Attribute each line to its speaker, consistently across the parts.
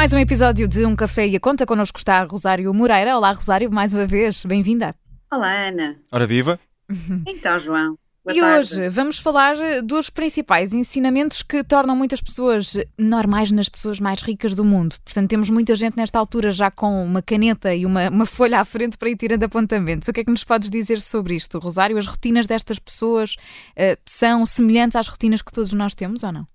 Speaker 1: Mais um episódio de Um Café e a Conta. Connosco está Rosário Moreira. Olá, Rosário, mais uma vez. Bem-vinda.
Speaker 2: Olá, Ana.
Speaker 3: Ora viva.
Speaker 2: Então, João.
Speaker 1: Boa e tarde. hoje vamos falar dos principais ensinamentos que tornam muitas pessoas normais nas pessoas mais ricas do mundo. Portanto, temos muita gente nesta altura já com uma caneta e uma, uma folha à frente para ir tirando apontamentos. O que é que nos podes dizer sobre isto, Rosário? As rotinas destas pessoas uh, são semelhantes às rotinas que todos nós temos ou não?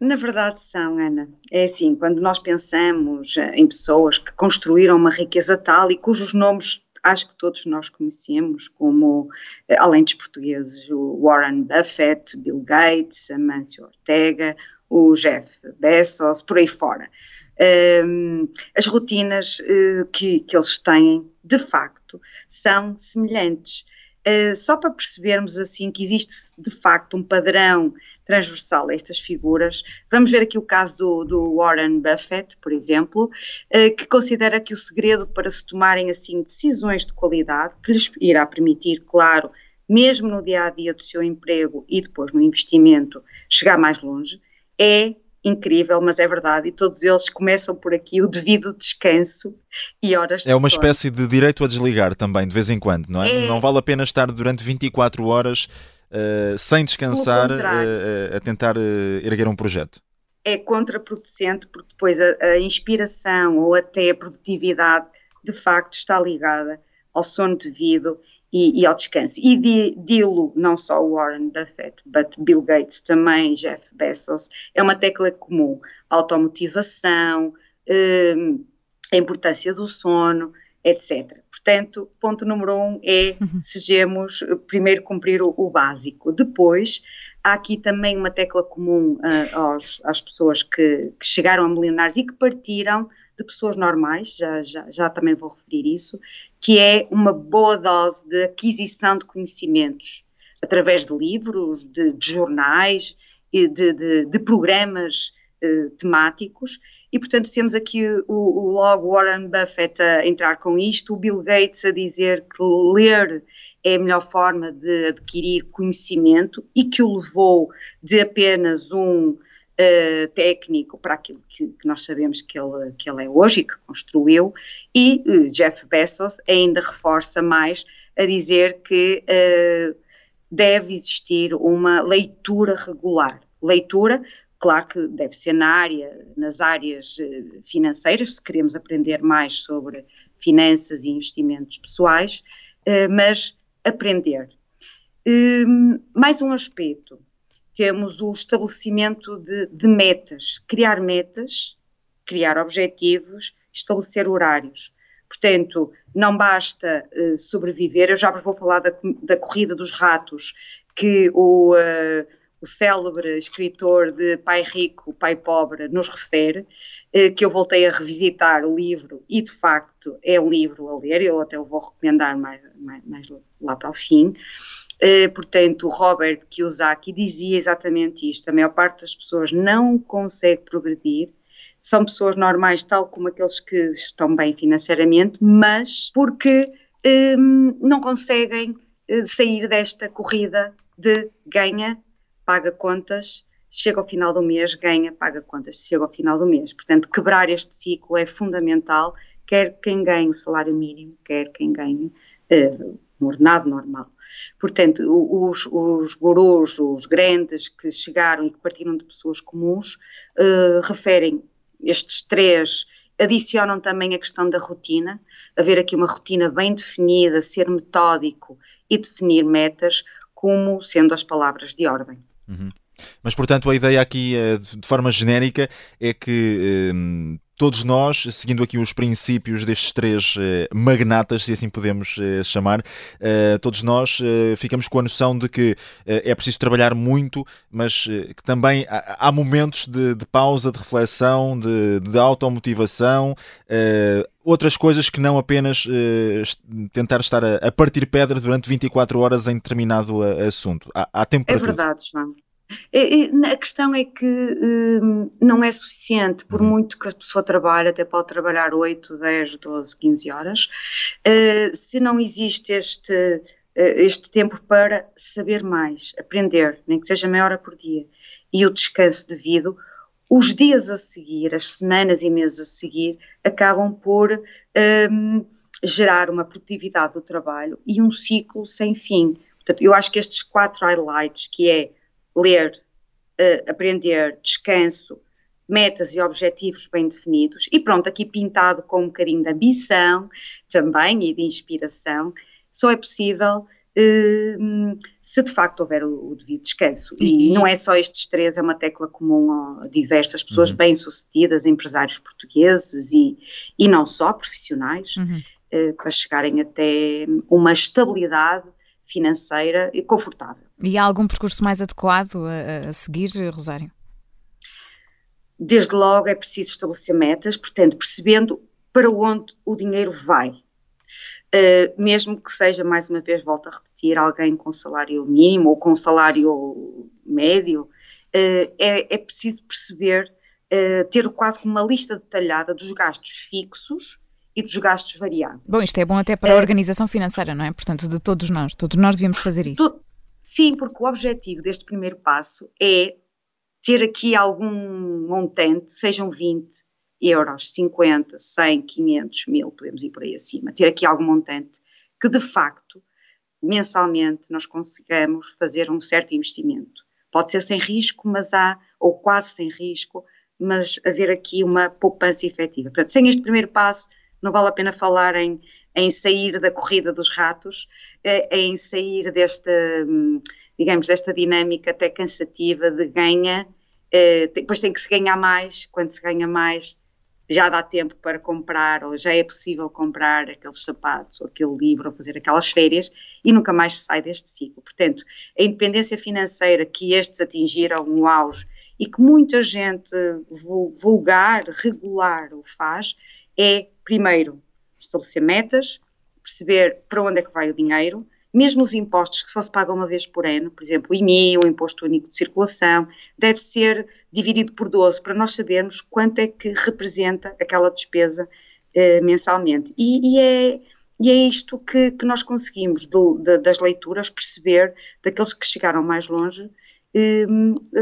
Speaker 2: Na verdade são, Ana. É assim, quando nós pensamos eh, em pessoas que construíram uma riqueza tal e cujos nomes acho que todos nós conhecemos, como, eh, além dos portugueses, o Warren Buffett, Bill Gates, Amancio Ortega, o Jeff Bezos, por aí fora. Um, as rotinas uh, que, que eles têm, de facto, são semelhantes. Uh, só para percebermos assim que existe de facto um padrão transversal a estas figuras. Vamos ver aqui o caso do Warren Buffett, por exemplo, eh, que considera que o segredo para se tomarem assim decisões de qualidade, que lhes irá permitir, claro, mesmo no dia a dia do seu emprego e depois no investimento, chegar mais longe, é incrível, mas é verdade, e todos eles começam por aqui o devido descanso e horas de
Speaker 3: É uma espécie de direito a desligar também, de vez em quando, não é? é... Não vale a pena estar durante 24 horas uh, sem descansar uh, a tentar erguer um projeto?
Speaker 2: É contraproducente porque depois a, a inspiração ou até a produtividade de facto está ligada ao sono devido e, e, ao descanso. E dilo não só Warren Buffett, but Bill Gates também, Jeff Bezos, é uma tecla comum. Automotivação, a importância do sono, etc. Portanto, ponto número um é uhum. sejamos primeiro cumprir o, o, básico. Depois, há aqui também uma tecla comum uh, aos, às pessoas que, que, chegaram a milionários e que partiram de pessoas normais, já, já, já também vou referir isso, que é uma boa dose de aquisição de conhecimentos através de livros, de, de jornais, de, de, de programas uh, temáticos e, portanto, temos aqui o, o logo Warren Buffett a entrar com isto, o Bill Gates a dizer que ler é a melhor forma de adquirir conhecimento e que o levou de apenas um uh, técnico para aquilo que, que, nós sabemos que ele, que ele é hoje e que construiu. E uh, Jeff Bezos ainda reforça mais a dizer que uh, deve existir uma leitura regular. Leitura Claro que deve ser na área, nas áreas eh, financeiras, se queremos aprender mais sobre finanças e investimentos pessoais, eh, mas aprender. Hum, mais um aspecto, temos o estabelecimento de, de metas, criar metas, criar objetivos, estabelecer horários. Portanto, não basta uh, sobreviver. Eu já vos vou falar da, da corrida dos ratos, que o, uh, o célebre escritor de Pai Rico, Pai Pobre, nos refere, eh, que eu voltei a revisitar o livro e de facto é um livro a ler, eu até o vou recomendar mais, mais, mais lá para o fim. Eh, portanto, Robert Kiyosaki dizia exatamente isto: a maior parte das pessoas não consegue progredir, são pessoas normais, tal como aqueles que estão bem financeiramente, mas porque eh, não conseguem sair desta corrida de ganha paga contas, chega ao final do mês, ganha, paga contas, chega ao final do mês. Portanto, quebrar este ciclo é fundamental, quer quem ganhe o salário mínimo, quer quem ganhe uh, um ordenado normal. Portanto, os, os gurus, os grandes que chegaram e que partiram de pessoas comuns, uh, referem estes três, adicionam também a questão da rotina, haver aqui uma rotina bem definida, ser metódico e definir metas como sendo as palavras de ordem.
Speaker 3: Uhum. Mas, portanto, a ideia aqui, eh, de forma genérica, é que um, todos nós, seguindo aqui os princípios destes três uh, magnatas, se assim podemos uh, chamar, uh, todos nós ficamos com a noção de que é preciso trabalhar muito, mas que também há, há momentos de, de, pausa, de reflexão, de, de automotivação, outras coisas que não apenas tentar estar a, a, partir pedra durante 24 horas em determinado assunto. Há, há tempo para
Speaker 2: É verdade, tudo. João. A questão é que hum, não é suficiente, por uhum. muito que a pessoa trabalhe, até pode trabalhar 8, 10, 12, 15 horas, uh, se não existe este, uh, este tempo para saber mais, aprender, nem que seja meia hora por dia, e o descanso devido, os dias a seguir, as semanas e meses a seguir, acabam por um, gerar uma produtividade do trabalho e um ciclo sem fim. Portanto, eu acho que estes quatro highlights, que é ler, uh, aprender, descanso, metas e objetivos bem definidos, e pronto, aqui pintado com um bocadinho de ambição também e de inspiração, só é possível uh, se de facto houver o, o devido descanso. E, e, não é só estes três, é uma tecla comum a diversas pessoas uhum. bem-sucedidas, empresários portugueses e, e não só, profissionais, uhum. uh, para chegarem até uma estabilidade financeira e confortável.
Speaker 1: E há algum percurso mais adequado a, a seguir, Rosário?
Speaker 2: Desde logo é preciso estabelecer metas, portanto, percebendo para onde o dinheiro vai. Uh, mesmo que seja, mais uma vez, volto a repetir, alguém com salário mínimo ou com salário médio, uh, é, é, preciso perceber, uh, ter quase como uma lista detalhada dos gastos fixos e dos gastos variáveis.
Speaker 1: Bom, isto é bom até para a organização financeira, não é? Portanto, de todos nós, todos nós devíamos fazer isso.
Speaker 2: Sim, porque o objetivo deste primeiro passo é ter aqui algum montante, sejam 20 euros, 50, 100, 500, 1000, podemos ir por aí acima, ter aqui algum montante que de facto, mensalmente, nós consigamos fazer um certo investimento. Pode ser sem risco, mas há, ou quase sem risco, mas haver aqui uma poupança efetiva. Portanto, sem este primeiro passo, não vale a pena falar em, em sair da corrida dos ratos, eh, em sair desta, hum, digamos, desta dinâmica até cansativa de ganha, eh, depois tem que se ganhar mais, quando se ganha mais já dá tempo para comprar ou já é possível comprar aqueles sapatos ou aquele livro ou fazer aquelas férias e nunca mais se sai deste ciclo. Portanto, a independência financeira que estes atingiram no auge e que muita gente vulgar, regular o faz, é, primeiro, estabelecer metas, perceber para onde é que vai o dinheiro, mesmo os impostos que só se pagam uma vez por ano, por exemplo, o IMI, o Imposto Único de Circulação, deve ser dividido por 12 para nós sabermos quanto é que representa aquela despesa eh, mensalmente. E, e, é, e, é, isto que, que nós conseguimos de, de, das leituras perceber daqueles que chegaram mais longe eh,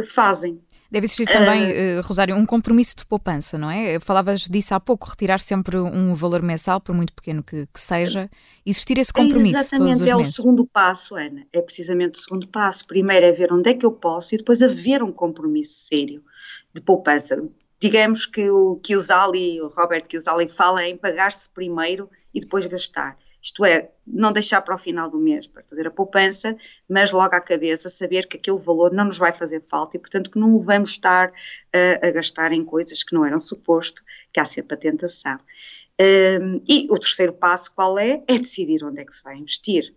Speaker 2: fazem.
Speaker 1: Deve existir também, uh, Rosário, um compromisso de poupança, não é? Falavas disso há pouco, retirar sempre um valor mensal, por muito pequeno que, que seja, existir esse compromisso.
Speaker 2: É exatamente,
Speaker 1: é
Speaker 2: meses. o segundo passo, Ana. É precisamente o segundo passo. Primeiro é ver onde é que eu posso e depois haver um compromisso sério de poupança. Digamos que o que o Robert Chiusali fala em pagar-se primeiro e depois gastar. Isto é, não deixar para o final do mês para fazer a poupança, mas logo à cabeça saber que aquele valor não nos vai fazer falta e, portanto, que não o vamos estar a, a gastar em coisas que não eram suposto, que há sempre a tentação. Um, e o terceiro passo qual é? É decidir onde é que se vai investir.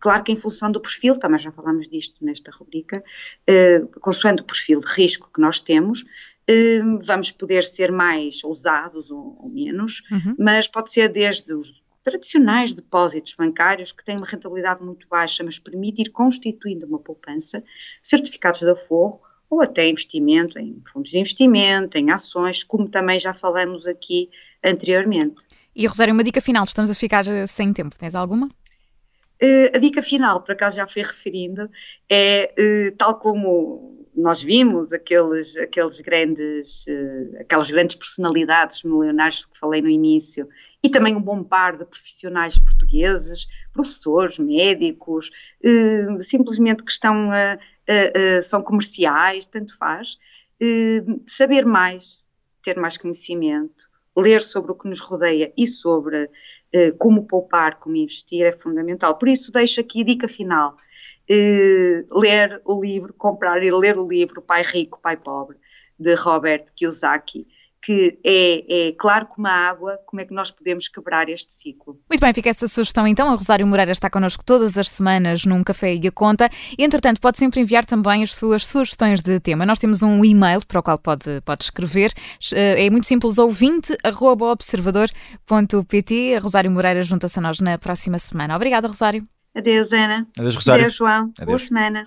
Speaker 2: Claro que em função do perfil, também já falámos disto nesta rubrica, uh, consoante o perfil de risco que nós temos, uh, vamos poder ser mais ousados ou, ou menos, uhum. mas pode ser desde os tradicionais depósitos bancários que têm uma rentabilidade muito baixa, mas permite ir constituindo uma poupança, certificados de aforro ou até investimento em fundos de investimento, em ações, como também já falamos aqui anteriormente.
Speaker 1: E Rosário, uma dica final, estamos a ficar eh, sem tempo, tens alguma?
Speaker 2: Uh, a dica final, por acaso já fui referindo, é uh, tal como nós vimos aqueles, aqueles grandes, uh, aquelas grandes personalidades milionários que falei no início, e também um bom par de profissionais portugueses, professores, médicos, uh, simplesmente que estão, uh, são comerciais, tanto faz, saber mais, ter mais conhecimento, ler sobre o que nos rodeia e sobre como poupar, como investir é fundamental. Por isso deixo aqui a dica final. Eh, ler o livro, comprar e ler o livro Pai Rico, Pai Pobre, de Robert Kiyosaki, que é, é, claro como a água, como é que nós podemos quebrar este ciclo.
Speaker 1: Muito bem, fica essa sugestão então. A Rosário Moreira está connosco todas as semanas num Café e a Conta. Entretanto, pode sempre enviar também as suas sugestões de tema. Nós temos um e-mail para o qual pode, pode escrever. Eh, é muito simples, ouvinte, arroba observador.pt. A Rosário Moreira junta-se a nós na próxima semana. Obrigada, Rosário.
Speaker 2: Adeus, Ana.
Speaker 3: Adeus, Rosário.
Speaker 2: Adeus, João. Adeus. Boa semana.